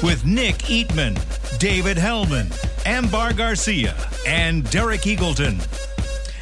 With Nick Eatman, David Helman, Ambar Garcia, and Derek Eagleton.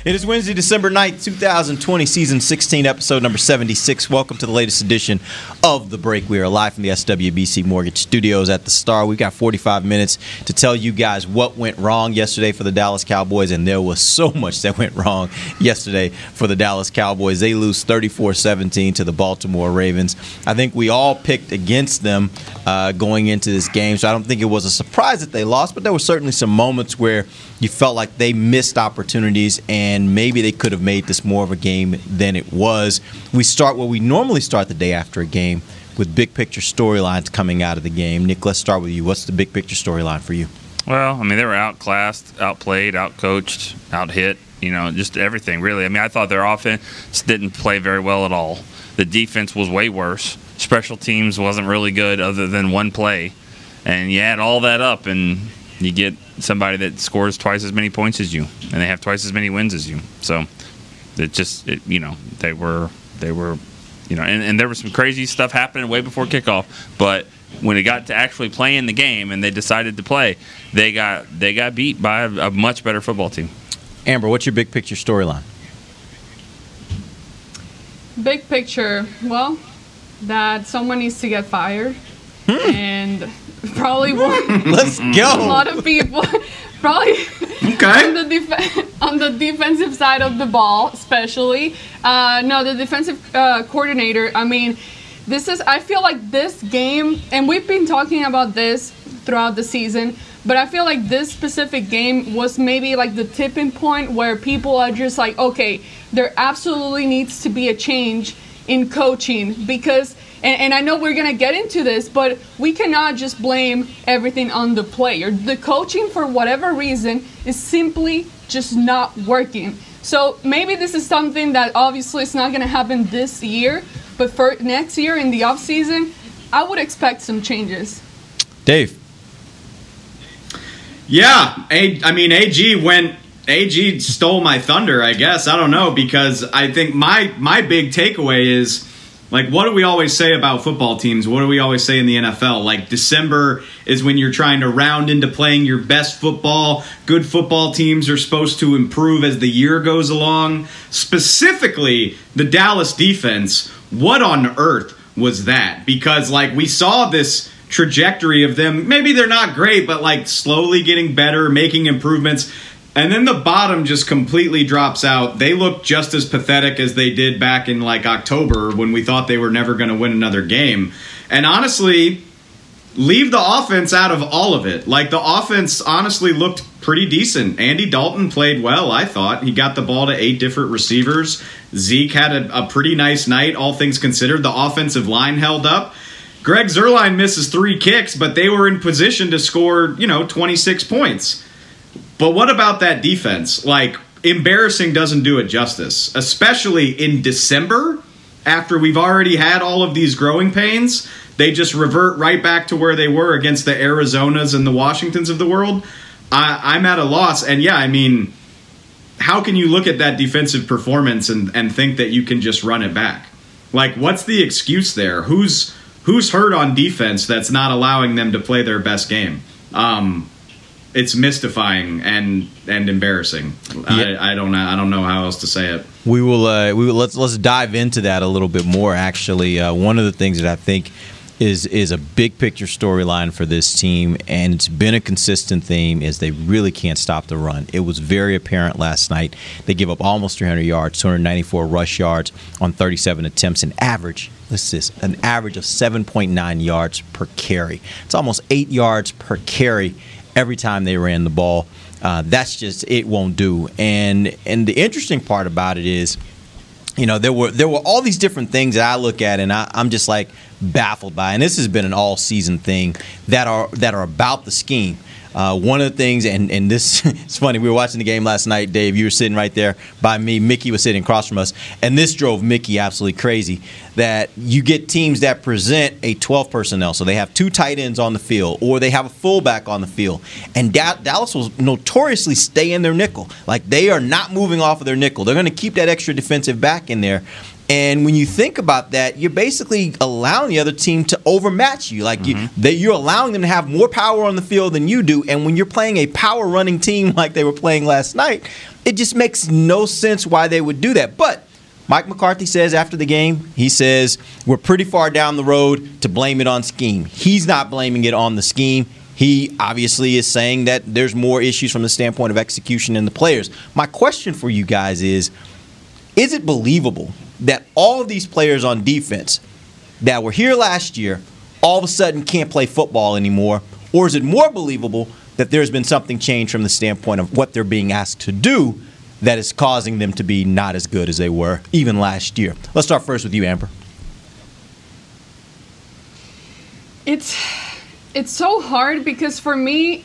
It is Wednesday, December 9th, 2020, season 16, episode number 76. Welcome to the latest edition of The Break. We are live from the SWBC Mortgage Studios at the Star. We've got 45 minutes to tell you guys what went wrong yesterday for the Dallas Cowboys, and there was so much that went wrong yesterday for the Dallas Cowboys. They lose 34 17 to the Baltimore Ravens. I think we all picked against them uh, going into this game, so I don't think it was a surprise that they lost, but there were certainly some moments where you felt like they missed opportunities and maybe they could have made this more of a game than it was. We start where we normally start the day after a game with big picture storylines coming out of the game. Nick, let's start with you. What's the big picture storyline for you? Well, I mean, they were outclassed, outplayed, outcoached, outhit. You know, just everything really. I mean, I thought their offense didn't play very well at all. The defense was way worse. Special teams wasn't really good, other than one play. And you add all that up, and you get somebody that scores twice as many points as you, and they have twice as many wins as you. So it just, it, you know, they were, they were, you know, and, and there was some crazy stuff happening way before kickoff, but when it got to actually playing the game and they decided to play, they got they got beat by a, a much better football team. Amber, what's your big picture storyline? Big picture, well, that someone needs to get fired, Hmm. and probably one, Let's go. a lot of people, probably Okay. on the def- on the defensive side of the ball, especially. Uh, no, the defensive uh, coordinator. I mean, this is. I feel like this game, and we've been talking about this throughout the season. But I feel like this specific game was maybe like the tipping point where people are just like, okay, there absolutely needs to be a change in coaching because and, and I know we're gonna get into this, but we cannot just blame everything on the player. The coaching, for whatever reason, is simply just not working. So maybe this is something that obviously it's not gonna happen this year, but for next year in the off season, I would expect some changes. Dave. Yeah, A- I mean AG went. AG stole my thunder, I guess. I don't know because I think my my big takeaway is like what do we always say about football teams? What do we always say in the NFL? Like December is when you're trying to round into playing your best football. Good football teams are supposed to improve as the year goes along. Specifically, the Dallas defense. What on earth was that? Because like we saw this trajectory of them. Maybe they're not great, but like slowly getting better, making improvements. And then the bottom just completely drops out. They look just as pathetic as they did back in like October when we thought they were never going to win another game. And honestly, leave the offense out of all of it. Like the offense honestly looked pretty decent. Andy Dalton played well, I thought. He got the ball to eight different receivers. Zeke had a, a pretty nice night, all things considered. The offensive line held up. Greg Zuerlein misses three kicks, but they were in position to score, you know, 26 points. But what about that defense? Like, embarrassing doesn't do it justice, especially in December after we've already had all of these growing pains. They just revert right back to where they were against the Arizonas and the Washingtons of the world. I, I'm at a loss. And yeah, I mean, how can you look at that defensive performance and, and think that you can just run it back? Like, what's the excuse there? Who's who's hurt on defense that's not allowing them to play their best game? Um, it's mystifying and and embarrassing. Yeah. I, I don't know. I don't know how else to say it. We will. Uh, we will, let's let's dive into that a little bit more. Actually, uh, one of the things that I think is is a big picture storyline for this team, and it's been a consistent theme, is they really can't stop the run. It was very apparent last night. They give up almost 300 yards, 294 rush yards on 37 attempts, an average. To this, an average of 7.9 yards per carry. It's almost eight yards per carry every time they ran the ball. Uh, that's just it won't do. And and the interesting part about it is you know, there were there were all these different things that I look at, and I, I'm just like baffled by. And this has been an all season thing that are that are about the scheme. Uh, one of the things, and, and this it's funny, we were watching the game last night, Dave. You were sitting right there by me. Mickey was sitting across from us. And this drove Mickey absolutely crazy that you get teams that present a 12 personnel. So they have two tight ends on the field, or they have a fullback on the field. And da- Dallas will notoriously stay in their nickel. Like they are not moving off of their nickel. They're going to keep that extra defensive back in there. And when you think about that, you're basically allowing the other team to overmatch you. Like mm-hmm. you, they, you're allowing them to have more power on the field than you do. And when you're playing a power running team like they were playing last night, it just makes no sense why they would do that. But Mike McCarthy says after the game, he says we're pretty far down the road to blame it on scheme. He's not blaming it on the scheme. He obviously is saying that there's more issues from the standpoint of execution and the players. My question for you guys is is it believable that all of these players on defense that were here last year all of a sudden can't play football anymore? Or is it more believable that there's been something changed from the standpoint of what they're being asked to do that is causing them to be not as good as they were even last year? Let's start first with you, Amber. It's it's so hard because for me,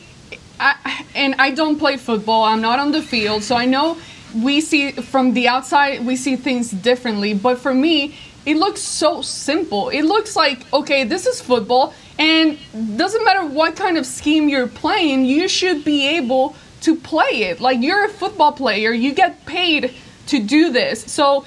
I, and I don't play football. I'm not on the field, so I know we see from the outside we see things differently. But for me it looks so simple. It looks like okay this is football and doesn't matter what kind of scheme you're playing you should be able to play it. Like you're a football player. You get paid to do this. So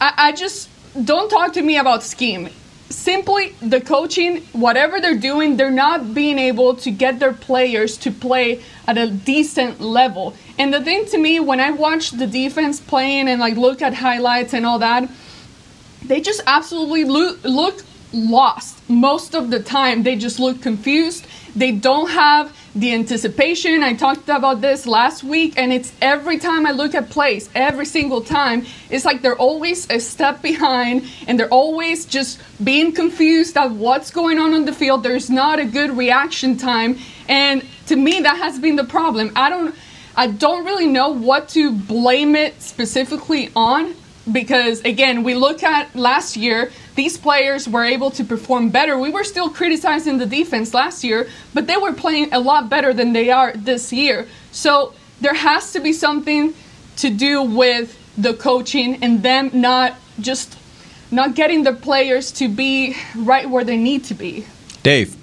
i, I just don't talk to me about scheme. Simply the coaching, whatever they're doing, they're not being able to get their players to play at a decent level. And the thing to me, when I watch the defense playing and like look at highlights and all that, they just absolutely lo- look lost most of the time. They just look confused. They don't have the anticipation. I talked about this last week, and it's every time I look at plays, every single time, it's like they're always a step behind and they're always just being confused at what's going on on the field. There's not a good reaction time. And to me, that has been the problem. I don't. I don't really know what to blame it specifically on because again, we look at last year, these players were able to perform better. We were still criticizing the defense last year, but they were playing a lot better than they are this year. So there has to be something to do with the coaching and them not just not getting the players to be right where they need to be. Dave.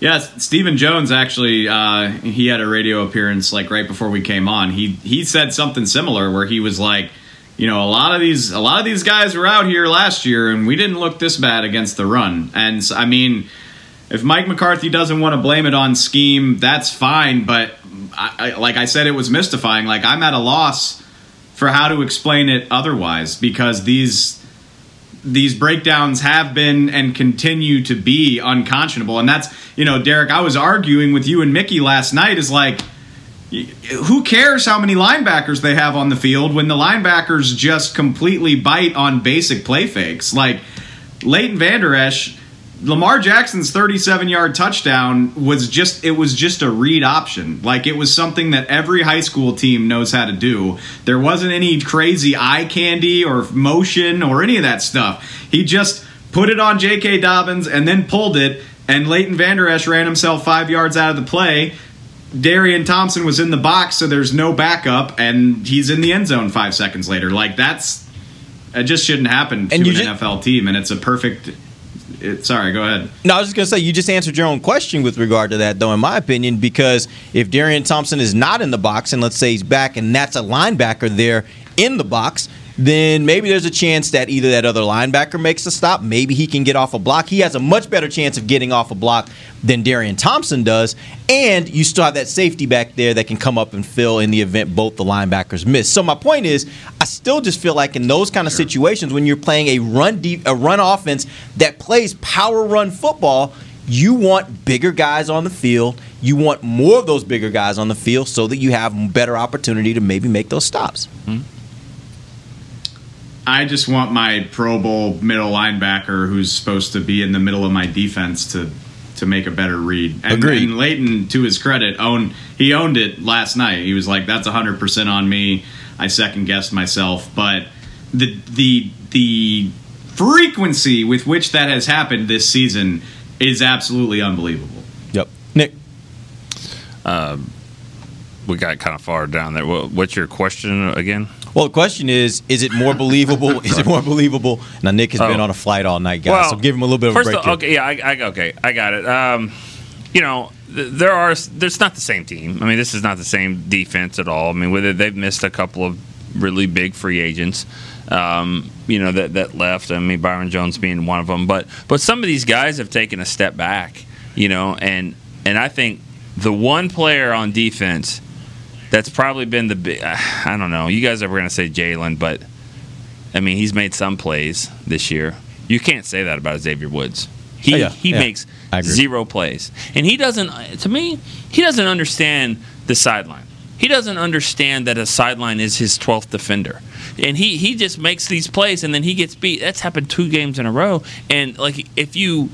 Yes, Stephen Jones actually uh, he had a radio appearance like right before we came on. He he said something similar where he was like, you know, a lot of these a lot of these guys were out here last year and we didn't look this bad against the run. And I mean, if Mike McCarthy doesn't want to blame it on scheme, that's fine. But I, I, like I said, it was mystifying. Like I'm at a loss for how to explain it otherwise because these these breakdowns have been and continue to be unconscionable. And that's, you know, Derek, I was arguing with you and Mickey last night is like, who cares how many linebackers they have on the field when the linebackers just completely bite on basic play fakes? Like, Leighton Vander Esch Lamar Jackson's 37 yard touchdown was just it was just a read option. Like it was something that every high school team knows how to do. There wasn't any crazy eye candy or motion or any of that stuff. He just put it on J.K. Dobbins and then pulled it and Leighton Vander Esch ran himself 5 yards out of the play. Darian Thompson was in the box so there's no backup and he's in the end zone 5 seconds later. Like that's it just shouldn't happen to an just, NFL team and it's a perfect it, sorry, go ahead. No, I was just going to say, you just answered your own question with regard to that, though, in my opinion, because if Darian Thompson is not in the box, and let's say he's back and that's a linebacker there in the box, then maybe there's a chance that either that other linebacker makes a stop, maybe he can get off a block. He has a much better chance of getting off a block than Darian Thompson does, and you still have that safety back there that can come up and fill in the event both the linebackers miss. So my point is, I still just feel like in those kind of sure. situations when you're playing a run deep, a run offense that plays power run football, you want bigger guys on the field. You want more of those bigger guys on the field so that you have better opportunity to maybe make those stops. Mm-hmm. I just want my Pro Bowl middle linebacker who's supposed to be in the middle of my defense to to make a better read. And, Agreed. and Leighton, to his credit, owned he owned it last night. He was like, "That's hundred percent on me." I second guessed myself, but the the the frequency with which that has happened this season is absolutely unbelievable. Yep. Nick. Um, we got kind of far down there. What's your question again? Well, the question is: Is it more believable? is it more believable? Now, Nick has been Oh. on a flight all night, guys. so give him a little bit of a break. of- okay, yeah, I, I, okay, I got it. Um, you know, there are. There's not the same team. I mean, this is not the same defense at all. I mean, it, they've missed a couple of really big free agents. Um, you know that that left. I mean, Byron Jones being one of them. But but some of these guys have taken a step back. You know, and and I think the one player on defense that's probably been the big. Uh, I don't know. You guys are going to say Jaylon, but I mean, he's made some plays this year. You can't say that about Xavier Woods. He Oh, yeah, he yeah. makes zero plays, and he doesn't. To me, he doesn't understand the sideline. He doesn't understand that a sideline is his twelfth defender, and he he just makes these plays, and then he gets beat. That's happened two games in a row, and like if you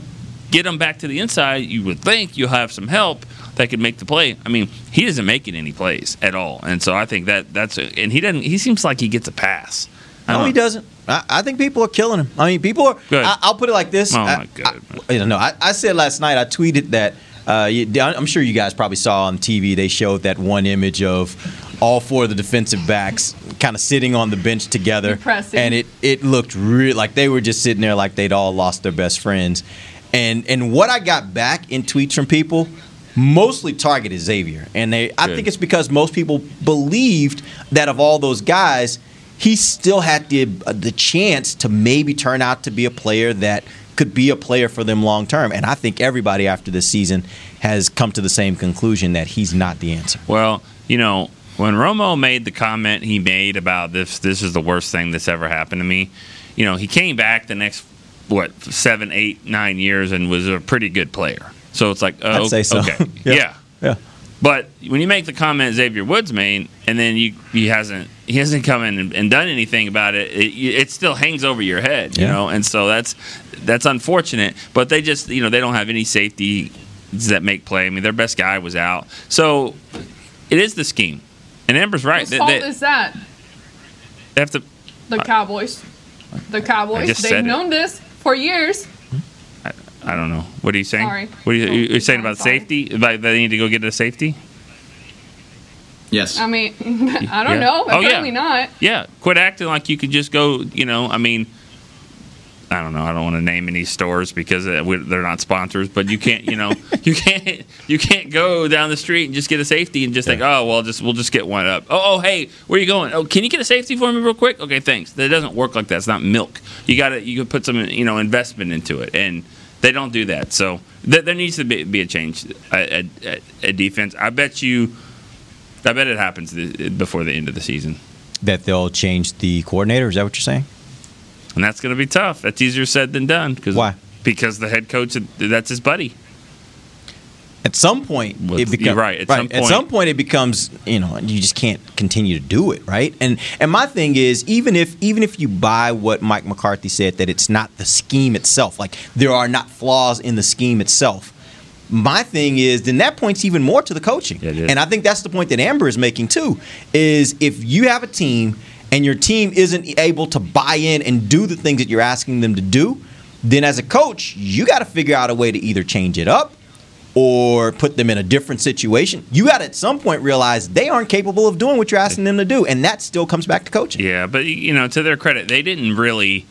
get him back to the inside, you would think you'll have some help that could make the play. I mean, he isn't making any plays at all, and so I think that that's a, and he doesn't. He seems like he gets a pass. No, don't- he doesn't. I, I think people are killing him. I mean, people are. Good. I, I'll put it like this. Oh, I, my God. I, I don't know. I, I said last night. I tweeted that. Uh, you, I'm sure you guys probably saw on TV. They showed that one image of all four of the defensive backs kind of sitting on the bench together, Depressing. and it it looked real like they were just sitting there like they'd all lost their best friends. And and what I got back in tweets from people mostly targeted Xavier, and they I Good. think it's because most people believed that of all those guys, he still had the uh, the chance to maybe turn out to be a player that could be a player for them long term. And I think everybody after this season has come to the same conclusion that he's not the answer. Well, you know, when Romo made the comment he made about this, this is the worst thing that's ever happened to me. You know, he came back the next what seven, eight, nine years and was a pretty good player. So it's like, oh, I'd say so. okay, Yeah. yeah. Yeah. But when you make the comment Xavier Woods made, and then you he hasn't he hasn't come in and, and done anything about it, it, it still hangs over your head, you Yeah. know. And so that's that's unfortunate. But they just you know they don't have any safety that make play. I mean, their best guy was out, so it is the scheme. And Amber's right. Whose They, fault they- is that? they have to. The Cowboys. The Cowboys. They've said it. known this for years. I don't know. What are you saying? Sorry. What are you, you- you're saying about sorry. safety? About they need to go get a safety? Yes. I mean, I don't Yeah. know. Oh, yeah. Not. Yeah, quit acting like you could just go. You know, I mean, I don't know. I don't want to name any stores because uh, they're not sponsors. But you can't. You know, you can't. You can't go down the street and just get a safety and just think, oh well, just we'll just get one up. Oh, oh, hey, where are you going? Oh, can you get a safety for me real quick? Okay, thanks. That doesn't work like that. It's not milk. You got to You can put some you know investment into it and. They don't do that, so th- there needs to be, be a change at, at, at, at defense. I bet you, I bet it happens th- before the end of the season. That they'll change the coordinator. Is that what you're saying? And that's going to be tough. That's easier said than done. Cause, Why? Because the head coach, that's his buddy. At some point, Well, it becomes right. At some At point- some point, it becomes you know you just can't continue to do it, right? And and my thing is even if even if you buy what Mike McCarthy said that it's not the scheme itself, like there are not flaws in the scheme itself. My thing is then that points even more to the coaching, Yeah, and I think that's the point that Amber is making too. Is if you have a team and your team isn't able to buy in and do the things that you're asking them to do, then as a coach, you got to figure out a way to either change it up or put them in a different situation. You got to at some point realize they aren't capable of doing what you're asking them to do, and that still comes back to coaching. Yeah, but you know, to their credit, they didn't really,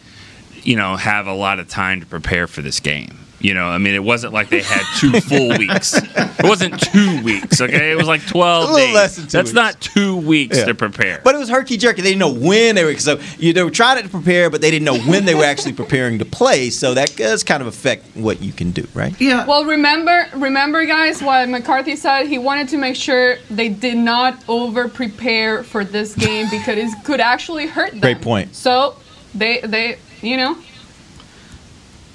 you know, have a lot of time to prepare for this game. You know, I mean, it wasn't like they had two full weeks. It wasn't two weeks. Okay, it was like twelve A little days. less than two That's weeks. not two weeks Yeah. to prepare. But it was herky jerky. They didn't know when they were. So uh, you, they were trying to prepare, but they didn't know when they were actually preparing to play. So that does kind of affect what you can do, right? yeah. Well, remember, remember, guys, what McCarthy said. He wanted to make sure they did not over prepare for this game because it could actually hurt them. Great point. So they, they, you know,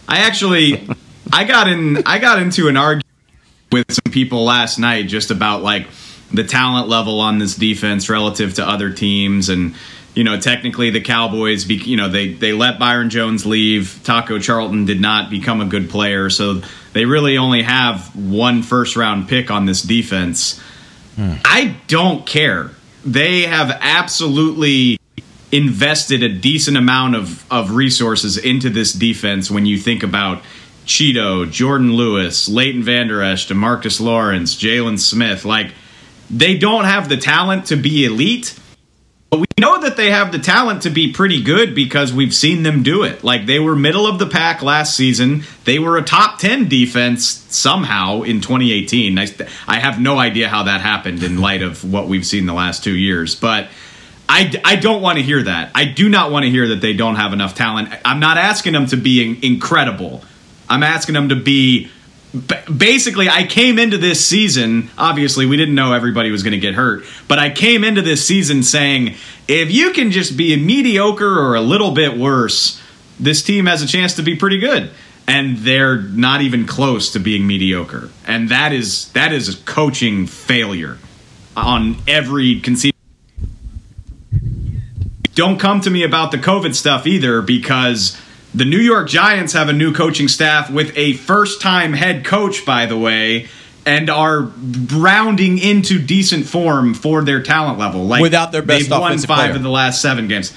I actually I got in I got into an argument with some people last night just about like the talent level on this defense relative to other teams. And you know technically the Cowboys be, you know they they let Byron Jones leave. Taco Charlton did not become a good player. So they really only have one first round pick on this defense. Hmm. I don't care. They have absolutely invested a decent amount of, of resources into this defense when you think about Chido, Jourdan Lewis, Leighton Vander Esch, Demarcus Lawrence, Jaylon Smith. Like, they don't have the talent to be elite, but we know that they have the talent to be pretty good because we've seen them do it. Like, they were middle of the pack last season. They were a top 10 defense somehow in 2018. I, I have no idea how that happened in light of what we've seen the last two years. But I, I don't want to hear that. I do not want to hear that they don't have enough talent. I'm not asking them to be incredible. I'm asking them to be basically I came into this season obviously we didn't know everybody was going to get hurt but I came into this season saying if you can just be mediocre or a little bit worse this team has a chance to be pretty good. And they're not even close to being mediocre. And that is that is a coaching failure on every conceivable don't come to me about the covid stuff either because the New York Giants have a new coaching staff with a first time head coach, by the way, and are rounding into decent form for their talent level. Like without their best they've won five player. of the last seven games.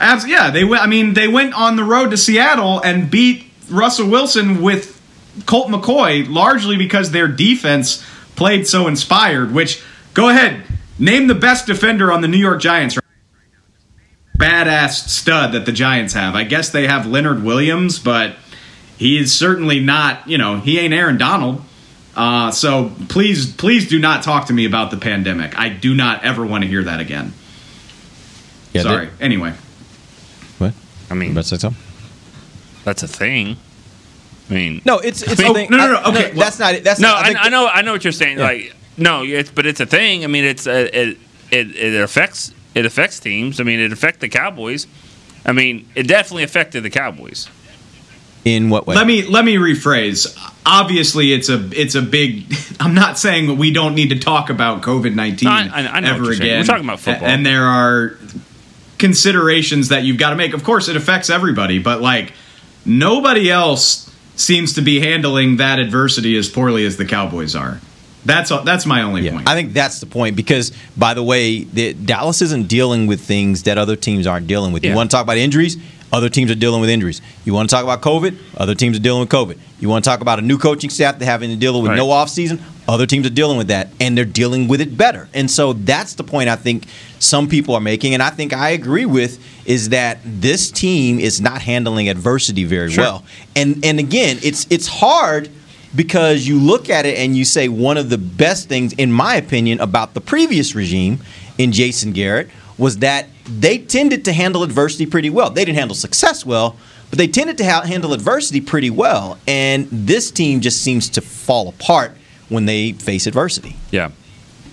As, yeah, they. I mean, they went on the road to Seattle and beat Russell Wilson with Colt McCoy, largely because their defense played so inspired. Which, go ahead, name the best defender on the New York Giants. Right badass stud that the Giants have. I guess they have Leonard Williams, but he is certainly not, you know, he ain't Aaron Donald. Uh, so please, please do not talk to me about the pandemic. I do not ever want to hear that again. Yeah, Sorry. They, anyway. What? I mean, that's a That's a thing. I mean, no, it's it's I mean, oh, no, no, no. Okay, no, that's not. it. That's no. Not, I, I, I, know. I know what you're saying. Yeah. Like, no, it's but it's a thing. I mean, it's a, it, it it affects it affects teams. I mean, it affected the Cowboys. I mean, it definitely affected the Cowboys. In what way? Let me let me rephrase. Obviously, it's a it's a big. I'm not saying that we don't need to talk about COVID nineteen ever again. We're talking about football, and there are considerations that you've got to make. Of course, it affects everybody, but like nobody else seems to be handling that adversity as poorly as the Cowboys are. That's that's my only yeah, point. I think that's the point because, by the way, the, Dallas isn't dealing with things that other teams aren't dealing with. Yeah. You want to talk about injuries? Other teams are dealing with injuries. You want to talk about COVID? Other teams are dealing with COVID. You want to talk about a new coaching staff that having to deal with right. no offseason? Other teams are dealing with that, and they're dealing with it better. And so that's the point I think some people are making, and I think I agree with is that this team is not handling adversity very sure. well. And and again, it's it's hard because you look at it and you say one of the best things, in my opinion, about the previous regime in Jason Garrett was that they tended to handle adversity pretty well. They didn't handle success well, but they tended to ha- handle adversity pretty well. And this team just seems to fall apart when they face adversity. Yeah,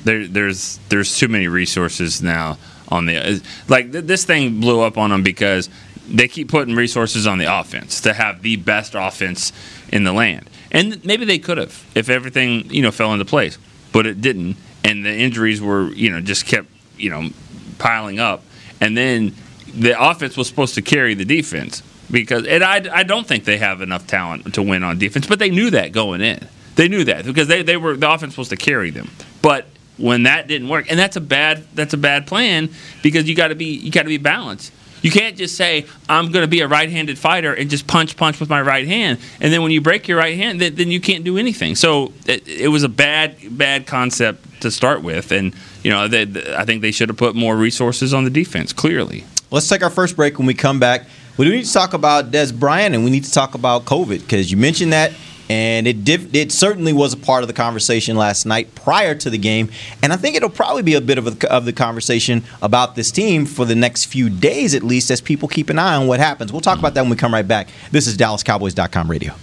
there, there's there's too many resources now on the uh, like th- this thing blew up on them because they keep putting resources on the offense to have the best offense in the land and maybe they could have if everything you know fell into place, but it didn't, and the injuries were you know just kept you know piling up, and then the offense was supposed to carry the defense because and I, I don't think they have enough talent to win on defense, but they knew that going in. They knew that because they, they were the offense supposed to carry them, but when that didn't work, and that's a bad that's a bad plan because you got to be you got to be balanced. You can't just say I'm going to be a right-handed fighter and just punch punch with my right hand, and then when you break your right hand, then, you can't do anything. So it, it, was a bad bad concept to start with, and you know they, I think they should have put more resources on the defense. Clearly. Let's take our first break. When we come back, we do need to talk about Dez Bryant and we need to talk about COVID because you mentioned that and it it certainly was a part of the conversation last night prior to the game, and I think it'll probably be a bit of, a, of the conversation about this team for the next few days at least, as people keep an eye on what happens. We'll talk about that when we come right back. This is DallasCowboys.com radio.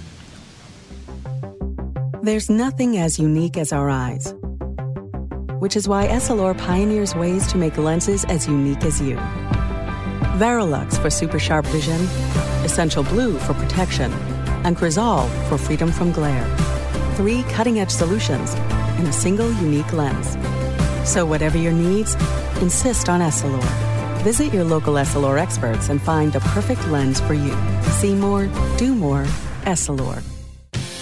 There's nothing as unique as our eyes, which is why Essilor pioneers ways to make lenses as unique as you. Varilux for super sharp vision, Essential Blue for protection and Crizal for freedom from glare. Three cutting edge solutions in a single unique lens. So, whatever your needs, insist on Essilor. Visit your local Essilor experts and find the perfect lens for you. See more, do more, Essilor.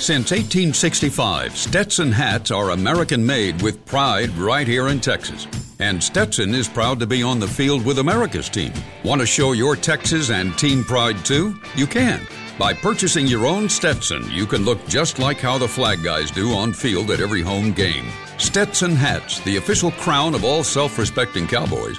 Since 1865, Stetson hats are American made with pride right here in Texas. And Stetson is proud to be on the field with America's team. Want to show your Texas and team pride too? You can. By purchasing your own Stetson, you can look just like how the flag guys do on field at every home game. Stetson hats, the official crown of all self respecting Cowboys,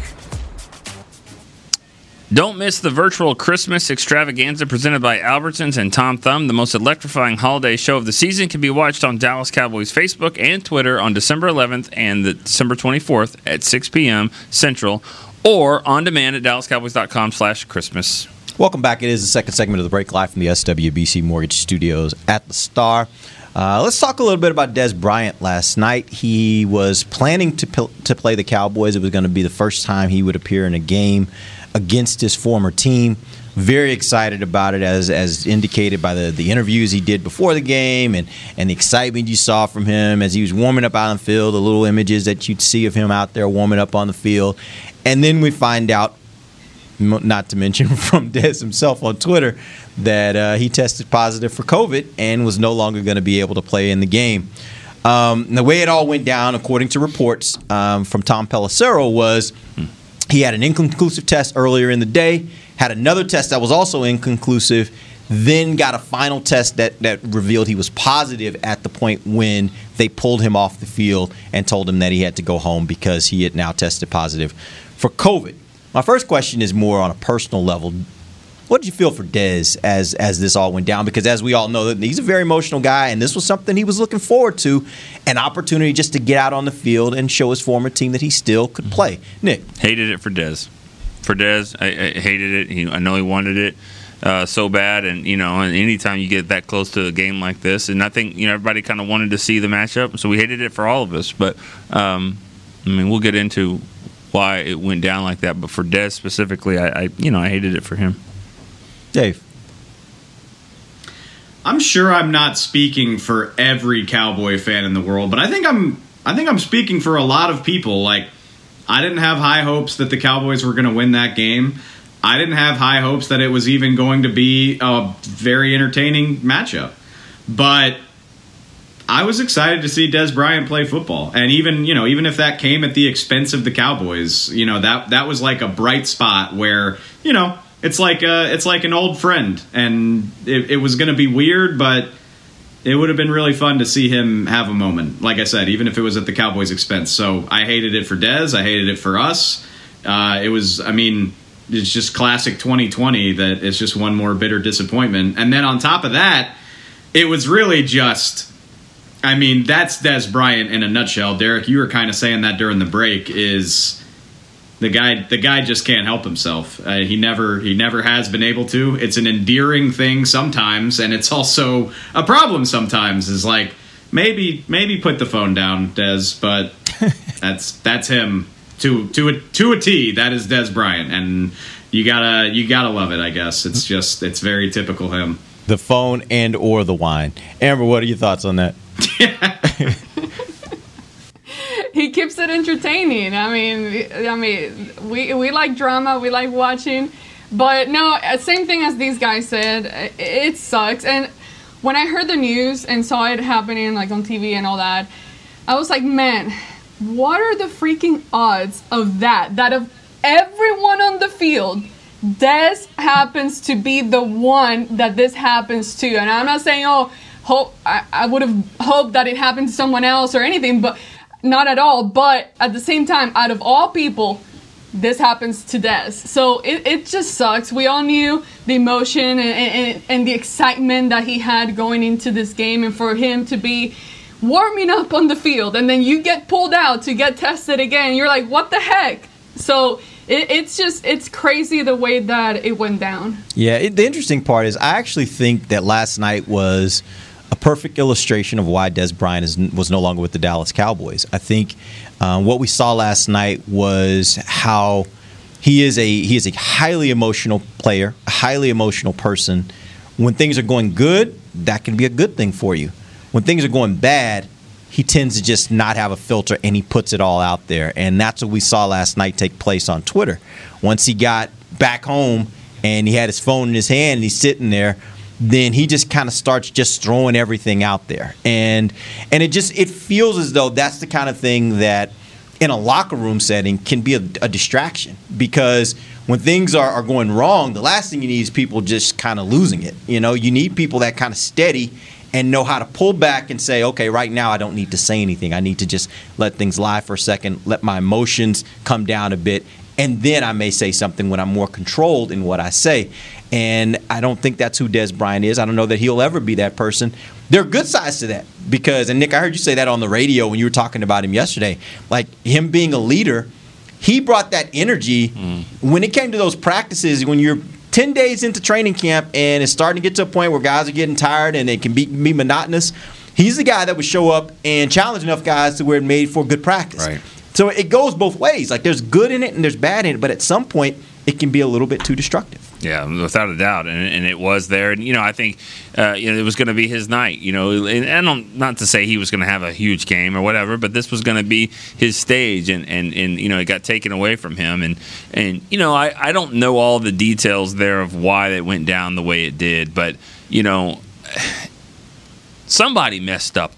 Don't miss the virtual Christmas extravaganza presented by Albertsons and Tom Thumb. The most electrifying holiday show of the season can be watched on Dallas Cowboys Facebook and Twitter on December 11th and the December 24th at 6 p.m. Central or on demand at dallascowboys.com slash Christmas. Welcome back. It is the second segment of the break live from the SWBC Mortgage Studios at the Star. Uh, let's talk a little bit about Dez Bryant last night. He was planning to, to play the Cowboys. It was going to be the first time he would appear in a game against his former team. Very excited about it, as as indicated by the, the interviews he did before the game and, and the excitement you saw from him as he was warming up out on the field, the little images that you'd see of him out there warming up on the field. And then we find out, not to mention from Dez himself on Twitter, that uh, he tested positive for COVID and was no longer going to be able to play in the game. Um, the way it all went down, according to reports um, from Tom Pelissero, was he had an inconclusive test earlier in the day, had another test that was also inconclusive, then got a final test that, that revealed he was positive at the point when they pulled him off the field and told him that he had to go home because he had now tested positive for COVID. My first question is more on a personal level. What did you feel for Dez as as this all went down? Because as we all know, he's a very emotional guy, and this was something he was looking forward to, an opportunity just to get out on the field and show his former team that he still could play. Nick hated it for Dez. For Dez, I, I hated it. He, I know he wanted it. Uh, so bad, and you know, and anytime you get that close to a game like this, and I think you know everybody kind of wanted to see the matchup, so we hated it for all of us. But um, I mean, we'll get into why it went down like that. But for Dez specifically, I, I you know I hated it for him. Dave. I'm sure I'm not speaking for every Cowboy fan in the world, but I think I'm I think I'm speaking for a lot of people. Like I didn't have high hopes that the Cowboys were going to win that game. I didn't have high hopes that it was even going to be a very entertaining matchup. But I was excited to see Dez Bryant play football. And even, you know, even if that came at the expense of the Cowboys, you know, that that was like a bright spot where, you know, it's like a, it's like an old friend, and it, it was going to be weird, but it would have been really fun to see him have a moment. Like I said, even if it was at the Cowboys' expense. So I hated it for Dez. I hated it for us. Uh, it was, I mean, it's just classic 2020 that it's just one more bitter disappointment. And then on top of that, it was really just. I mean, that's Dez Bryant in a nutshell. Derek, you were kind of saying that during the break. Is the guy the guy just can't help himself. Uh, he never he never has been able to. It's an endearing thing sometimes, and it's also a problem sometimes. Is like maybe maybe put the phone down, Dez, but that's that's him to to a to a T. That is Dez Bryant, and you gotta you gotta love it. I guess it's just it's very typical him. The phone and or the wine. Amber, what are your thoughts on that? he keeps it entertaining. I mean, I mean, we we like drama, we like watching, but no, uh, same thing as these guys said. It sucks. And when I heard the news and saw it happening like on TV and all that, I was like, man, what are the freaking odds of that? That of everyone on the field Dez happens to be the one that this happens to. And I'm not saying, oh, hope I, I would have hoped that it happened to someone else or anything, but not at all. But at the same time, out of all people, this happens to Dez. So it, it just sucks. We all knew the emotion and, and, and the excitement that he had going into this game, and for him to be warming up on the field, and then you get pulled out to get tested again. You're like, what the heck? So it, it's just it's crazy the way that it went down. Yeah, it, the interesting part is I actually think that last night was a perfect illustration of why Dez Bryant is, was no longer with the Dallas Cowboys. I think um, what we saw last night was how he is a he is a highly emotional player, a highly emotional person. When things are going good, that can be a good thing for you. When things are going bad, he tends to just not have a filter and he puts it all out there. And that's what we saw last night take place on Twitter. Once he got back home and he had his phone in his hand and he's sitting there, then he just kind of starts just throwing everything out there. And and it just it feels as though that's the kind of thing that in a locker room setting can be a, a distraction because when things are, are going wrong, the last thing you need is people just kind of losing it. You know, you need people that kind of steady and know how to pull back and say, okay, right now I don't need to say anything. I need to just let things lie for a second, let my emotions come down a bit, and then I may say something when I'm more controlled in what I say. And I don't think that's who Dez Bryant is. I don't know that he'll ever be that person. There are good sides to that because, and Nick, I heard you say that on the radio when you were talking about him yesterday. Like him being a leader, he brought that energy mm. when it came to those practices. When you're 10 days into training camp and it's starting to get to a point where guys are getting tired and it can be, be monotonous, he's the guy that would show up and challenge enough guys to where it made for good practice. Right. So it goes both ways. Like there's good in it and there's bad in it, but at some point it can be a little bit too destructive. Yeah, without a doubt, and, and it was there. And you know, I think uh, you know it was going to be his night. You know, and, and not to say he was going to have a huge game or whatever, but this was going to be his stage, and, and and you know it got taken away from him. And and you know, I I don't know all the details there of why it went down the way it did, but you know, somebody messed up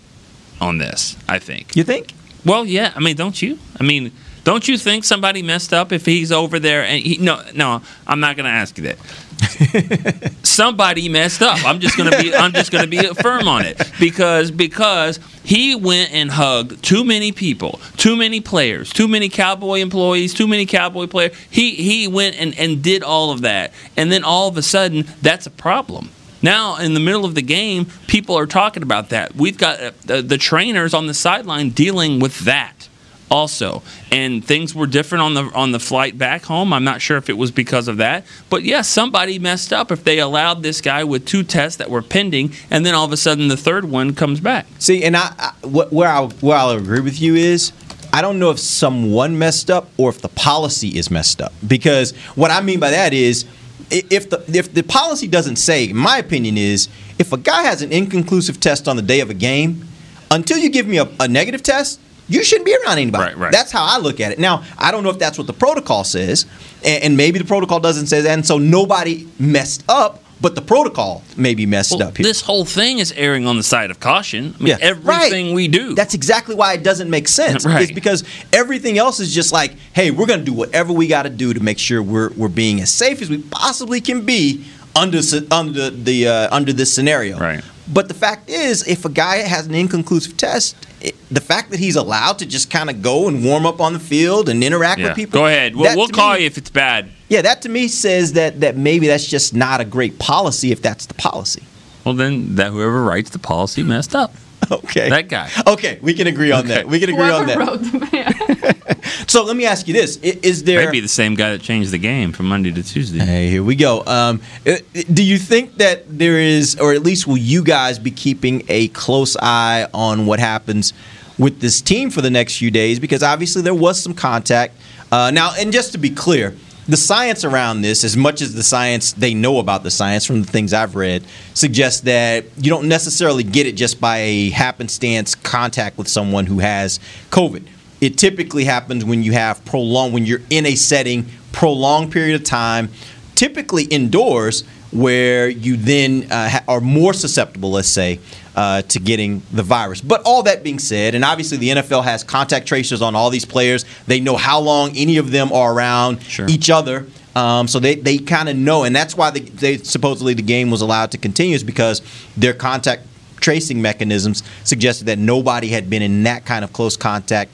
on this. I think. You think? Well, yeah. I mean, don't you? I mean don't you think somebody messed up if he's over there and he, no no I'm not going to ask you that. somebody messed up. I'm just going to be I'm just going to be firm on it because because he went and hugged too many people, too many players, too many cowboy employees, too many cowboy players. He he went and and did all of that. And then all of a sudden that's a problem. Now, in the middle of the game, people are talking about that. We've got uh, the, the trainers on the sideline dealing with that also. And things were different on the on the flight back home. I'm not sure if it was because of that, but yes, yeah, somebody messed up if they allowed this guy with two tests that were pending, and then all of a sudden the third one comes back. See, and I, I where I where I'll agree with you is. I don't know if someone messed up or if the policy is messed up. Because what I mean by that is, if the if the policy doesn't say, my opinion is, if a guy has an inconclusive test on the day of a game, until you give me a, a negative test, you shouldn't be around anybody. Right, right. That's how I look at it. Now, I don't know if that's what the protocol says, and, and maybe the protocol doesn't say that, and so nobody messed up. But the protocol may be messed well, up here. This whole thing is erring on the side of caution. I mean, yeah. everything right. we do. That's exactly why it doesn't make sense. right. It's because everything else is just like, hey, we're going to do whatever we got to do to make sure we're, we're being as safe as we possibly can be under under the uh, under this scenario. Right. But the fact is, if a guy has an inconclusive test, it, the fact that he's allowed to just kind of go and warm up on the field and interact yeah. with people. Go ahead. We'll, we'll call me, you if it's bad. Yeah, that to me says that that maybe that's just not a great policy if that's the policy. Well, then that whoever writes the policy messed up. Okay. That guy. Okay, we can agree on okay. that. We can agree Whoever on that. so let me ask you this: Is there maybe the same guy that changed the game from Monday to Tuesday? Hey, here we go. Um, do you think that there is, or at least will you guys be keeping a close eye on what happens with this team for the next few days? Because obviously there was some contact. Uh, now, and just to be clear, the science around this, as much as the science they know about the science from the things I've read, suggests that you don't necessarily get it just by a happenstance contact with someone who has COVID. It typically happens when you have prolonged, when you're in a setting, prolonged period of time, typically indoors, where you then uh, are more susceptible, let's say, uh, to getting the virus. But all that being said, and obviously the NFL has contact tracers on all these players. They know how long any of them are around sure. each other. Um, so they, they kind of know, and that's why they, they supposedly the game was allowed to continue is because their contact tracing mechanisms suggested that nobody had been in that kind of close contact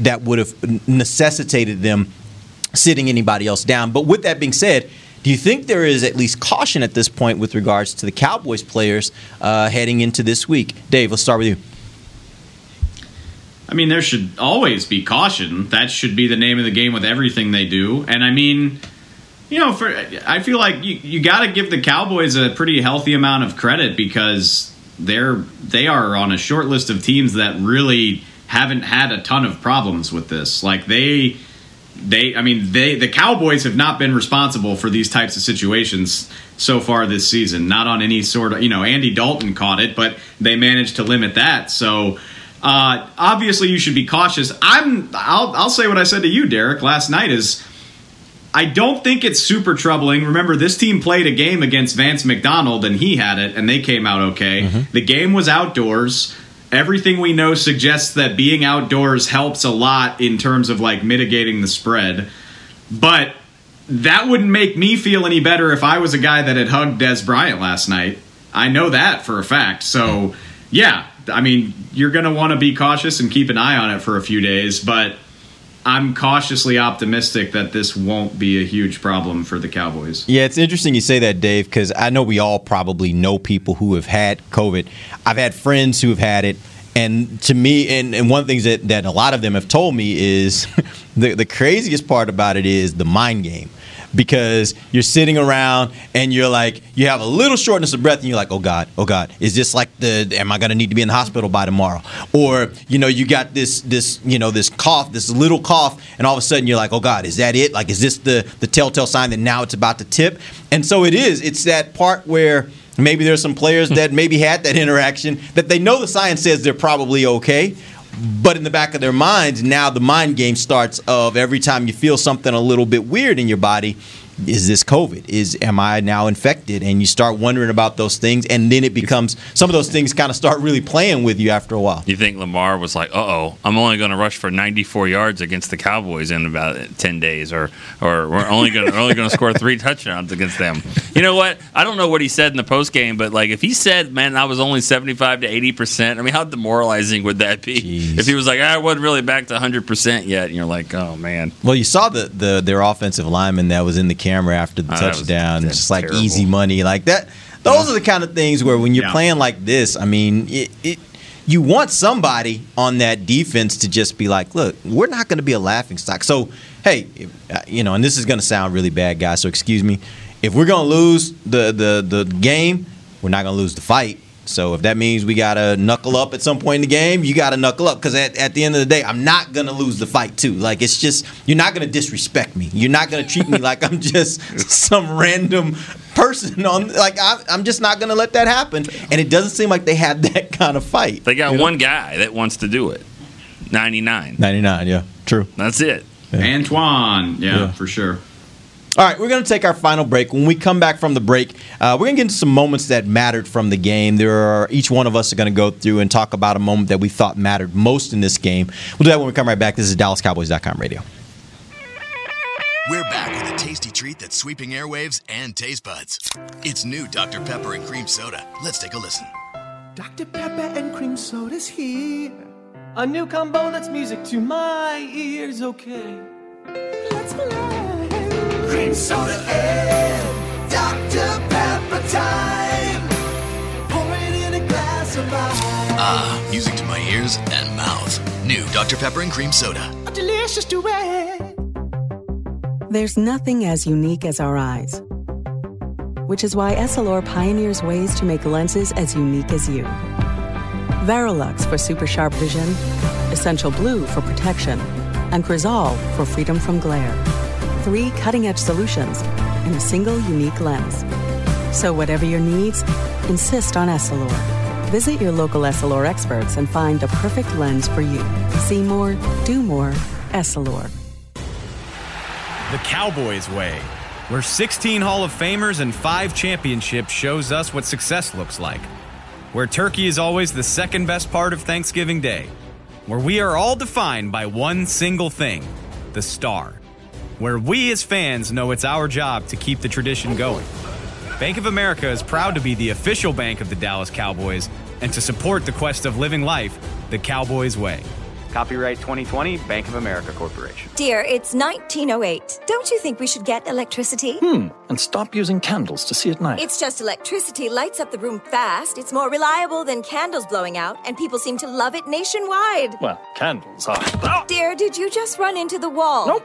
that would have necessitated them sitting anybody else down. But with that being said, do you think there is at least caution at this point with regards to the Cowboys players uh, heading into this week? Dave, let's start with you. I mean, there should always be caution. That should be the name of the game with everything they do. And I mean, you know, for I feel like you, you got to give the Cowboys a pretty healthy amount of credit because they're they are on a short list of teams that really haven't had a ton of problems with this. Like they they I mean they the Cowboys have not been responsible for these types of situations so far this season. Not on any sort of you know Andy Dalton caught it, but they managed to limit that. So uh, obviously you should be cautious. I'm I'll I'll say what I said to you, Derek, last night is. I don't think it's super troubling. Remember, this team played a game against Vance McDonald and he had it, and they came out okay. Mm-hmm. The game was outdoors everything we know suggests that being outdoors helps a lot in terms of like mitigating the spread. But that wouldn't make me feel any better if I was a guy that had hugged Dez Bryant last night. I know that for a fact. So, yeah, I mean, you're going to want to be cautious and keep an eye on it for a few days, but I'm cautiously optimistic that this won't be a huge problem for the Cowboys. Yeah, it's interesting you say that, Dave, because I know we all probably know people who have had COVID. I've had friends who have had it. And to me, and, and one of the things that, that a lot of them have told me is the, the craziest part about it is the mind game because you're sitting around and you're like you have a little shortness of breath and you're like oh god oh god is this like the am i going to need to be in the hospital by tomorrow? Or you know you got this this you know this cough this little cough and all of a sudden you're like oh god is that it? Like is this the the telltale sign that now it's about to tip? And so it is it's that part where maybe there's some players that maybe had that interaction that they know the science says they're probably okay but in the back of their minds, now the mind game starts of every time you feel something a little bit weird in your body, is this COVID? Is am I now infected? And you start wondering about those things, and then it becomes some of those things kind of start really playing with you after a while. You think Lamar was like, "Uh oh, I'm only going to rush for 94 yards against the Cowboys in about 10 days, or or we're only going to only going to score three touchdowns against them." You know what? I don't know what he said in the post game, but like if he said, "Man, I was only 75 to 80 percent," I mean, how demoralizing would that be? Jeez. If he was like, "I wasn't really back to 100 percent yet," and you're like, "Oh man." Well, you saw the the their offensive lineman that was in the camera after the oh, touchdown, was, just like terrible. easy money like that. Those yeah. are the kind of things where when you're yeah. playing like this, I mean, it, it you want somebody on that defense to just be like, look, we're not going to be a laughing stock. So, hey, uh, you know, and this is going to sound really bad, guys. So excuse me. If we're going to lose the, the the game, we're not going to lose the fight. So if that means we got to knuckle up at some point in the game, you got to knuckle up because at, at the end of the day, I'm not going to lose the fight too. Like it's just you're not going to disrespect me. You're not going to treat me like I'm just some random person on like I, am just not going to let that happen. And it doesn't seem like they had that kind of fight. They got one know? guy that wants to do it. 99. 99, yeah. True. That's it. Yeah. Antwaun, yeah, yeah, for sure. All right, we're going to take our final break. When we come back from the break, uh, we're going to get into some moments that mattered from the game. There are each one of us are going to go through and talk about a moment that we thought mattered most in this game. We'll do that when we come right back. This is DallasCowboys.com radio. We're back with a tasty treat that's sweeping airwaves and taste buds. It's new Dr. Pepper and Cream Soda. Let's take a listen. Dr. Pepper and Cream Soda's here. A new combo that's music to my ears, okay. Let's play cream soda and Dr. Pepper time. Pour it in a glass of ice. Ah, music to my ears and mouth. New Dr. Pepper and Cream Soda. A delicious duet. There's nothing as unique as our eyes, which is why Essilor pioneers ways to make lenses as unique as you. Varilux for super sharp vision, Essential Blue for protection, and Crizal for freedom from glare three cutting edge solutions in a single unique lens. So, whatever your needs, insist on Essilor. Visit your local Essilor experts and find the perfect lens for you. See more, do more, Essilor. The Cowboys Way, where 16 Hall of Famers and five championships shows us what success looks like. Where turkey is always the second best part of Thanksgiving Day. Where we are all defined by one single thing the star. Where we as fans know it's our job to keep the tradition going. Bank of America is proud to be the official bank of the Dallas Cowboys and to support the quest of living life the Cowboys way. Copyright 2020 Bank of America Corporation. Dear, it's 1908. Don't you think we should get electricity? Hmm, and stop using candles to see at night. It's just electricity lights up the room fast. It's more reliable than candles blowing out, and people seem to love it nationwide. Well, candles are. Dear, did you just run into the wall? Nope.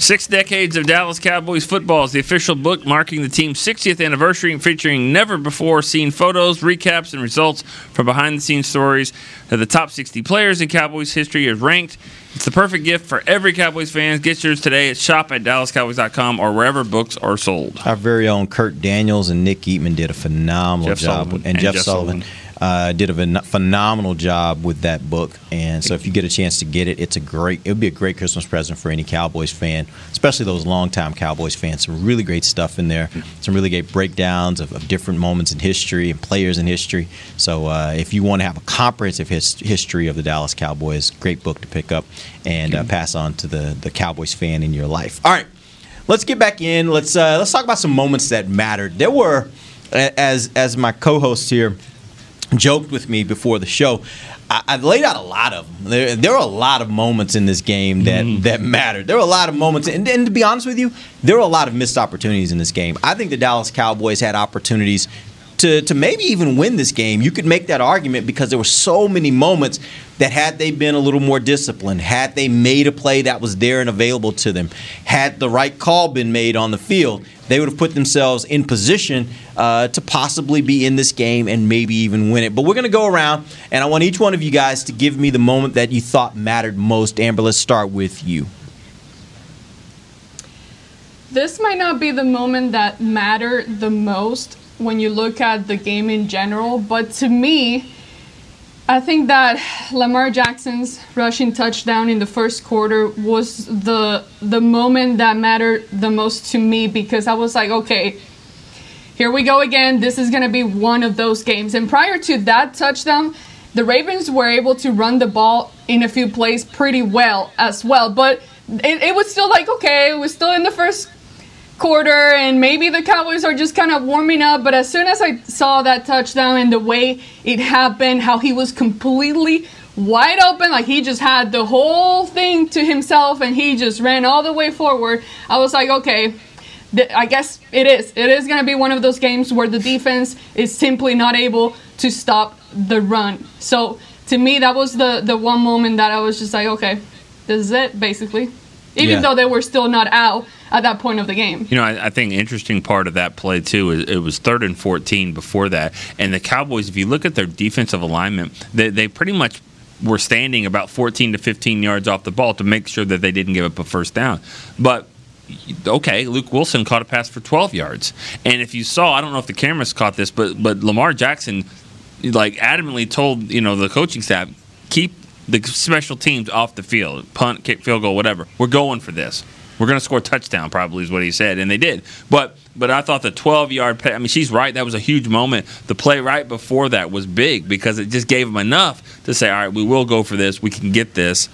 Six decades of Dallas Cowboys football is the official book marking the team's 60th anniversary and featuring never before seen photos, recaps, and results from behind the scenes stories of the top 60 players in Cowboys history is ranked. It's the perfect gift for every Cowboys fan. Get yours today at shop at dallascowboys.com or wherever books are sold. Our very own Kurt Daniels and Nick Eatman did a phenomenal Jeff job, Sullivan. and, And Jeff, Jeff Sullivan. Sullivan. Uh, did a phen- phenomenal job with that book, and so if you get a chance to get it, it's a great. It would be a great Christmas present for any Cowboys fan, especially those longtime Cowboys fans. Some really great stuff in there. Some really great breakdowns of, of different moments in history and players in history. So uh, if you want to have a comprehensive his, history of the Dallas Cowboys, great book to pick up and uh, pass on to the the Cowboys fan in your life. All right let's get back in. Let's uh, let's talk about some moments that mattered. There were, as as my co-host here joked with me before the show. I, I laid out a lot of them. There, there were a lot of moments in this game that mm-hmm. that mattered. There are a lot of moments, and, and to be honest with you, there are a lot of missed opportunities in this game. I think the Dallas Cowboys had opportunities to, to maybe even win this game. You could make that argument because there were so many moments that had they been a little more disciplined, had they made a play that was there and available to them, had the right call been made on the field, they would have put themselves in position uh, to possibly be in this game and maybe even win it. But we're going to go around, and I want each one of you guys to give me the moment that you thought mattered most. Amber, let's start with you. This might not be the moment that mattered the most when you look at the game in general, but to me, I think that Lamar Jackson's rushing touchdown in the first quarter was the the moment that mattered the most to me because I was like, okay, here we go again. This is going to be one of those games. And prior to that touchdown, the Ravens were able to run the ball in a few plays pretty well as well. But it, it was still like, okay, we're still in the first quarter, and maybe the Cowboys are just kind of warming up. But as soon as I saw that touchdown and the way it happened, how he was completely wide open, like he just had the whole thing to himself and he just ran all the way forward, I was like, okay. th- I guess it is. It is going to be one of those games where the defense is simply not able to stop the run. So to me, that was the the one moment that I was just like, okay, this is it, basically. Even Yeah. though they were still not out at that point of the game. You know, I, I think interesting part of that play too is it was third and fourteen before that, and the Cowboys. If you look at their defensive alignment, they they pretty much were standing about fourteen to fifteen yards off the ball to make sure that they didn't give up a first down. But okay, Luke Willson caught a pass for 12 yards. And if you saw, I don't know if the cameras caught this, but but Lamar Jackson like adamantly told, you know, the coaching staff, keep the special teams off the field. Punt, kick, field goal, whatever. We're going for this. We're going to score a touchdown, probably is what he said, and they did. But but I thought the 12 yard. pa- I mean, she's right. That was a huge moment. The play right before that was big because it just gave them enough to say, all right, we will go for this. We can get this,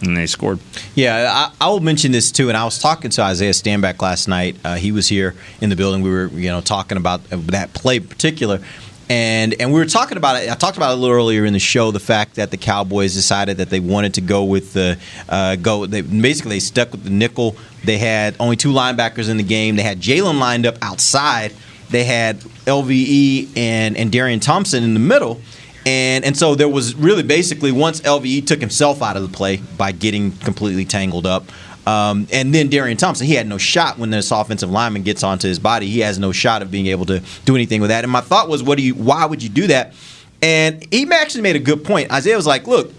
and they scored. Yeah, I, I will mention this too. And I was talking to Isaiah Stanback last night. Uh, he was here in the building. We were, you know, talking about uh, that play in particular. And and we were talking about it. I talked about it a little earlier in the show. The fact that the Cowboys decided that they wanted to go with the uh, go. They basically they stuck with the nickel. They had only two linebackers in the game. They had Jaylon lined up outside. They had LVE and and Darian Thompson in the middle. And and so there was really basically once LVE took himself out of the play by getting completely tangled up. Um, and then Darian Thompson, he had no shot when this offensive lineman gets onto his body. He has no shot of being able to do anything with that. And my thought was, what do you? Why would you do that? And he actually made a good point. Isaiah was like, look,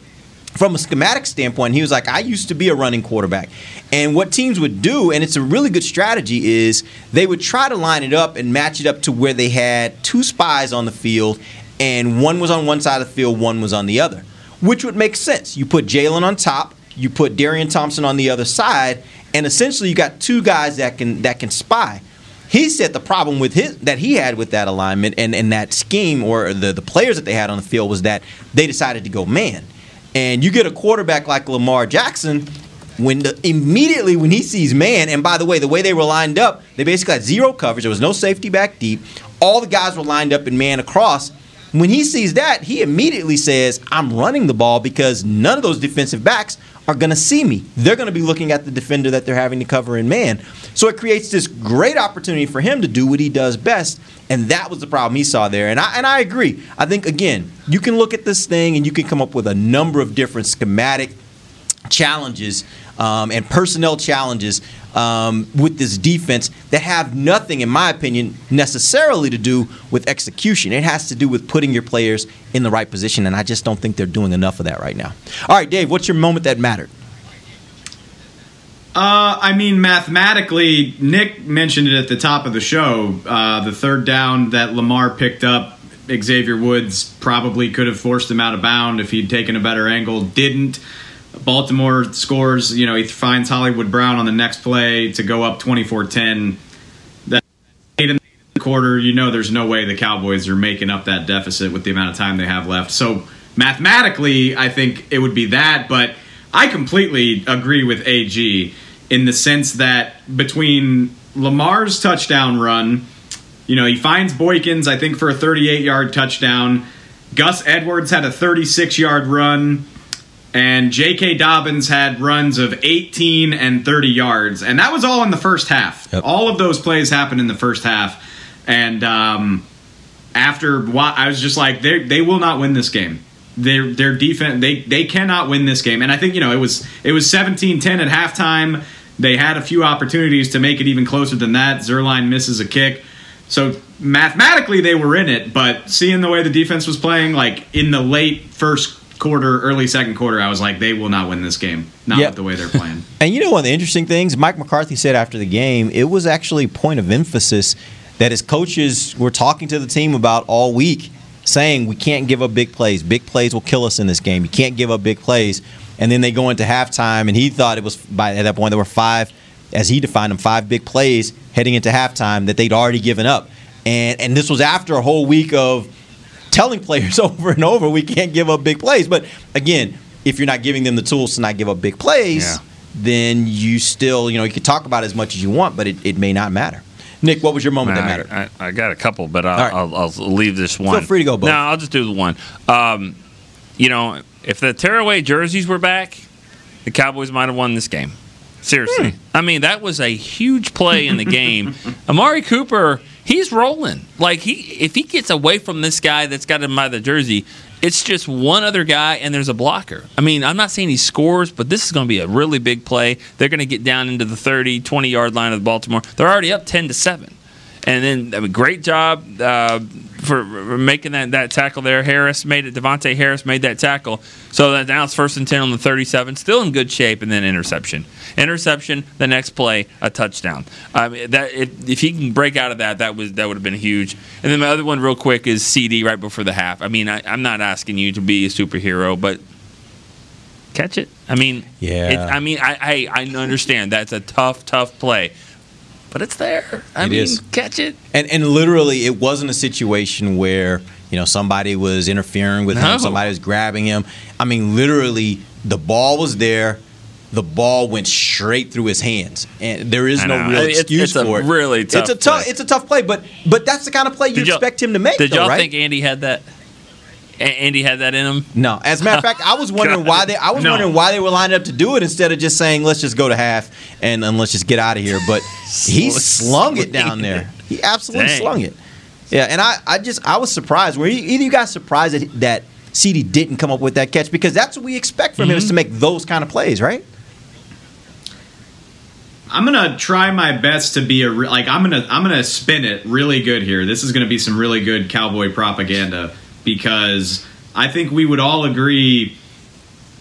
from a schematic standpoint, he was like, I used to be a running quarterback. And what teams would do, and it's a really good strategy, is they would try to line it up and match it up to where they had two spies on the field, and one was on one side of the field, one was on the other. which would make sense. You put Jaylon on top, you put Darian Thompson on the other side, and essentially you got two guys that can that can spy. He said the problem with his that he had with that alignment and, and that scheme or the, the players that they had on the field was that they decided to go man. And you get a quarterback like Lamar Jackson, when the, immediately when he sees man, and by the way, the way they were lined up, they basically had zero coverage. There was no safety back deep. All the guys were lined up in man across. When he sees that, he immediately says, I'm running the ball because none of those defensive backs are going to see me. They're going to be looking at the defender that they're having to cover in man. So it creates this great opportunity for him to do what he does best. And that was the problem he saw there. And I, and I agree. I think, again, you can look at this thing and you can come up with a number of different schematic challenges um, and personnel challenges um, with this defense that have nothing, in my opinion, necessarily to do with execution. It has to do with putting your players in the right position, and I just don't think they're doing enough of that right now. All right, Dave, what's your moment that mattered? Uh, I mean, mathematically, Nick mentioned it at the top of the show. Uh, the third down that Lamar picked up, Xavier Woods probably could have forced him out of bound if he'd taken a better angle. Didn't. Baltimore scores, you know, he finds Hollywood Brown on the next play to go up 24 10. That eight in the quarter, you know, there's no way the Cowboys are making up that deficit with the amount of time they have left. So mathematically, I think it would be that, but I completely agree with AG in the sense that between Lamar's touchdown run, you know, he finds Boykins, I think, for a 38 yard touchdown. Gus Edwards had a 36 yard run and J.K. Dobbins had runs of 18 and 30 yards, and that was all in the first half. Yep. All of those plays happened in the first half, and um, after I was just like, they they will not win this game. Their their defense they they cannot win this game, and I think you know it was it was 17-10 at halftime. They had a few opportunities to make it even closer than that. Zuerlein misses a kick. So mathematically they were in it, but seeing the way the defense was playing, like in the late first quarter, early second quarter, I was like, they will not win this game. Not yep. with the way they're playing. and you know one of the interesting things Mike McCarthy said after the game, it was actually point of emphasis that his coaches were talking to the team about all week, saying we can't give up big plays. Big plays will kill us in this game. You can't give up big plays. And then they go into halftime, and he thought it was by at that point there were five, as he defined them, five big plays heading into halftime that they'd already given up. And and this was after a whole week of telling players over and over we can't give up big plays. But again, if you're not giving them the tools to not give up big plays, yeah. then you still, you know, you can talk about as much as you want, but it, it may not matter. Nick, what was your moment that mattered? I, I, got a couple, but I'll, right. I'll, I'll, leave this one. Feel free to go, both. No, I'll just do the one. Um, you know, if the tearaway jerseys were back, the Cowboys might have won this game. Seriously. Hmm. I mean, that was a huge play in the game. Amari Cooper – he's rolling. Like he, if he gets away from this guy that's got him by the jersey, it's just one other guy and there's a blocker. I mean, I'm not saying he scores, but this is going to be a really big play. They're going to get down into the 30, 20 yard line of Baltimore. They're already up 10 to seven. And then, I mean, great job uh, for making that, that tackle there. Harris made it. Davontae Harris made that tackle. So that now it's first and ten on the 37. Still in good shape, and then interception. Interception. The next play, a touchdown. Um, that if, if he can break out of that, that was that would have been huge. And then my other one, real quick, is CD right before the half. I mean, I, I'm not asking you to be a superhero, but catch it. I mean, yeah. It, I mean, I, I I understand that's a tough, tough play but it's there. I it mean, is. catch it. And and literally, it wasn't a situation where you know somebody was interfering with no. him, somebody was grabbing him. I mean, literally, the ball was there. The ball went straight through his hands, and there is no real excuse it's, it's for it. Really tough. It's a tough. It's a tough play, but but that's the kind of play you expect him to make. Did though, y'all right? think Andy had that? Andy had that in him. No, as a matter of fact, I was wondering why they. I was no. wondering why they were lined up to do it instead of just saying, "Let's just go to half and, and let's just get out of here." But he slung it down there. He absolutely Dang. slung it. Yeah, and I, I just I was surprised. Were you, either you guys surprised that that CD didn't come up with that catch because that's what we expect from mm-hmm. him is to make those kind of plays, right? I'm gonna try my best to be a re- like I'm gonna I'm gonna spin it really good here. This is gonna be some really good cowboy propaganda because I think we would all agree.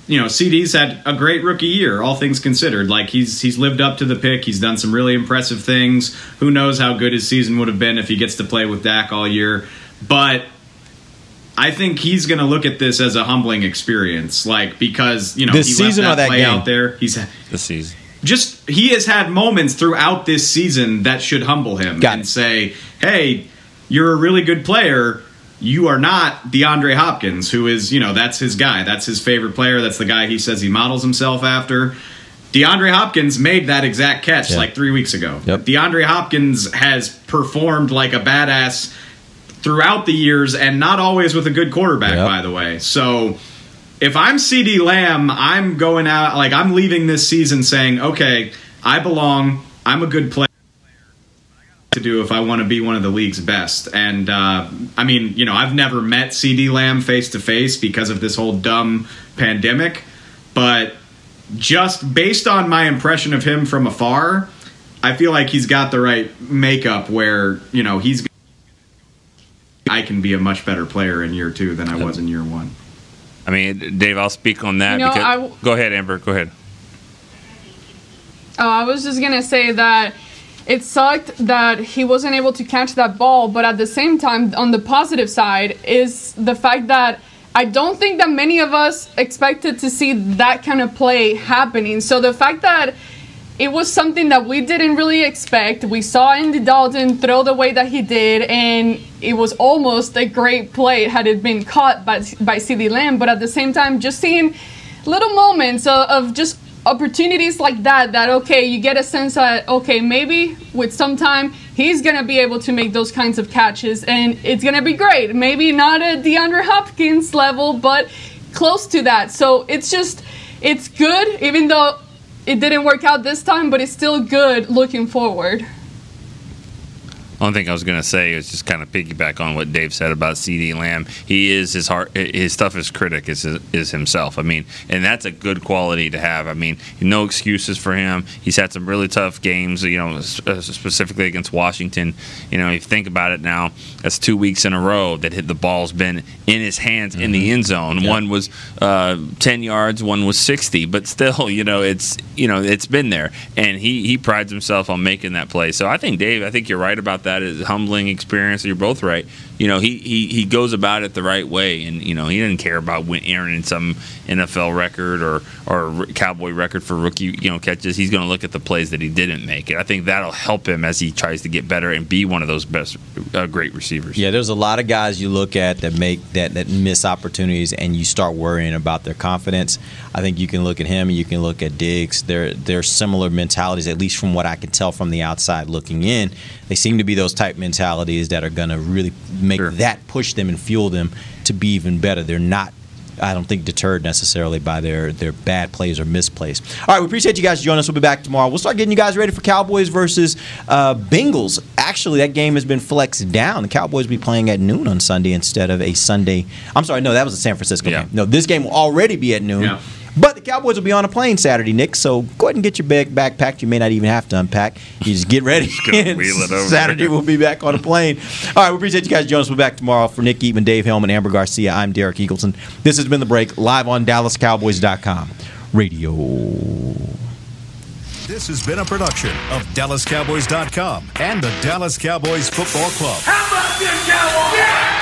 You know, CD's had a great rookie year, all things considered. Like he's he's lived up to the pick. He's done some really impressive things. Who knows how good his season would have been if he gets to play with Dak all year? But I think he's going to look at this as a humbling experience, like because you know This he season left that, play game? out there. He's This season. just he has had moments throughout this season that should humble him Got and it. say, "Hey, you're a really good player. You are not DeAndre Hopkins, who is you know that's his guy. That's his favorite player. That's the guy he says he models himself after." DeAndre Hopkins made that exact catch Yeah. like three weeks ago. Yep. DeAndre Hopkins has performed like a badass throughout the years and not always with a good quarterback, Yep. by the way. So if I'm CD Lamb, I'm going out like I'm leaving this season saying, okay, I belong. I'm a good player to do if I want to be one of the league's best. And uh, I mean, you know, I've never met CD Lamb face to face because of this whole dumb pandemic, but just based on my impression of him from afar, I feel like he's got the right makeup where you know he's. I can be a much better player in year two than I was in year one. I mean, Dave, I'll speak on that. You know, because, I w- go ahead, Amber. Go ahead. Oh, I was just gonna say that it sucked that he wasn't able to catch that ball, but at the same time, on the positive side, is the fact that I don't think that many of us expected to see that kind of play happening. So the fact that it was something that we didn't really expect. We saw Andy Dalton throw the way that he did, and it was almost a great play had it been caught by by CD Lamb. But at the same time, just seeing little moments of, of just opportunities like that that okay you get a sense that okay maybe with some time he's gonna be able to make those kinds of catches and it's gonna be great. Maybe not at DeAndre Hopkins level but close to that. So it's just it's good even though it didn't work out this time but it's still good looking forward Only thing I was going to say is just kind of piggyback on what Dave said about CD Lamb. He is his heart, his toughest critic is is himself. I mean, and that's a good quality to have. I mean, no excuses for him. He's had some really tough games, you know, uh, specifically against Washington. You know, if you think about it now, that's two weeks in a row that hit the ball's been in his hands in the end zone. One was uh, ten yards, one was sixty, but still, you know, it's you know, it's been there, and he he prides himself on making that play. So I think Dave, I think you're right about that. It's a humbling experience. You're both right. You know, he, he he goes about it the right way, and you know, he doesn't care about win- earning some NFL record or or Cowboy record for rookie you know catches. He's going to look at the plays that he didn't make, and I think that'll help him as he tries to get better and be one of those best uh, great receivers. Yeah, there's a lot of guys you look at that make that that miss opportunities, and you start worrying about their confidence. I think you can look at him, and you can look at Diggs. They're they're similar mentalities, at least from what I can tell from the outside looking in. They seem to be those type mentalities that are going to really make that push them and fuel them to be even better. They're not. I don't think deterred necessarily by their their bad plays or misplays. All right, we appreciate you guys joining us. We'll be back tomorrow. We'll start getting you guys ready for Cowboys versus uh, Bengals. Actually, that game has been flexed down. The Cowboys will be playing at noon on Sunday instead of a Sunday. I'm sorry, no, that was a San Francisco game. No, this game will already be at noon. But the Cowboys will be on a plane Saturday, Nick. So go ahead and get your bag back packed. You may not even have to unpack. You just get ready. gonna wheel it over. Saturday we'll be back on a plane. All right, we appreciate you guys joining us. We'll be back tomorrow for Nick Eatman, Dave Helman, Amber Garcia. I'm Derek Eagleton. This has been the break live on DallasCowboys.com radio. This has been a production of DallasCowboys.com and the Dallas Cowboys Football Club. How about this, Cowboys?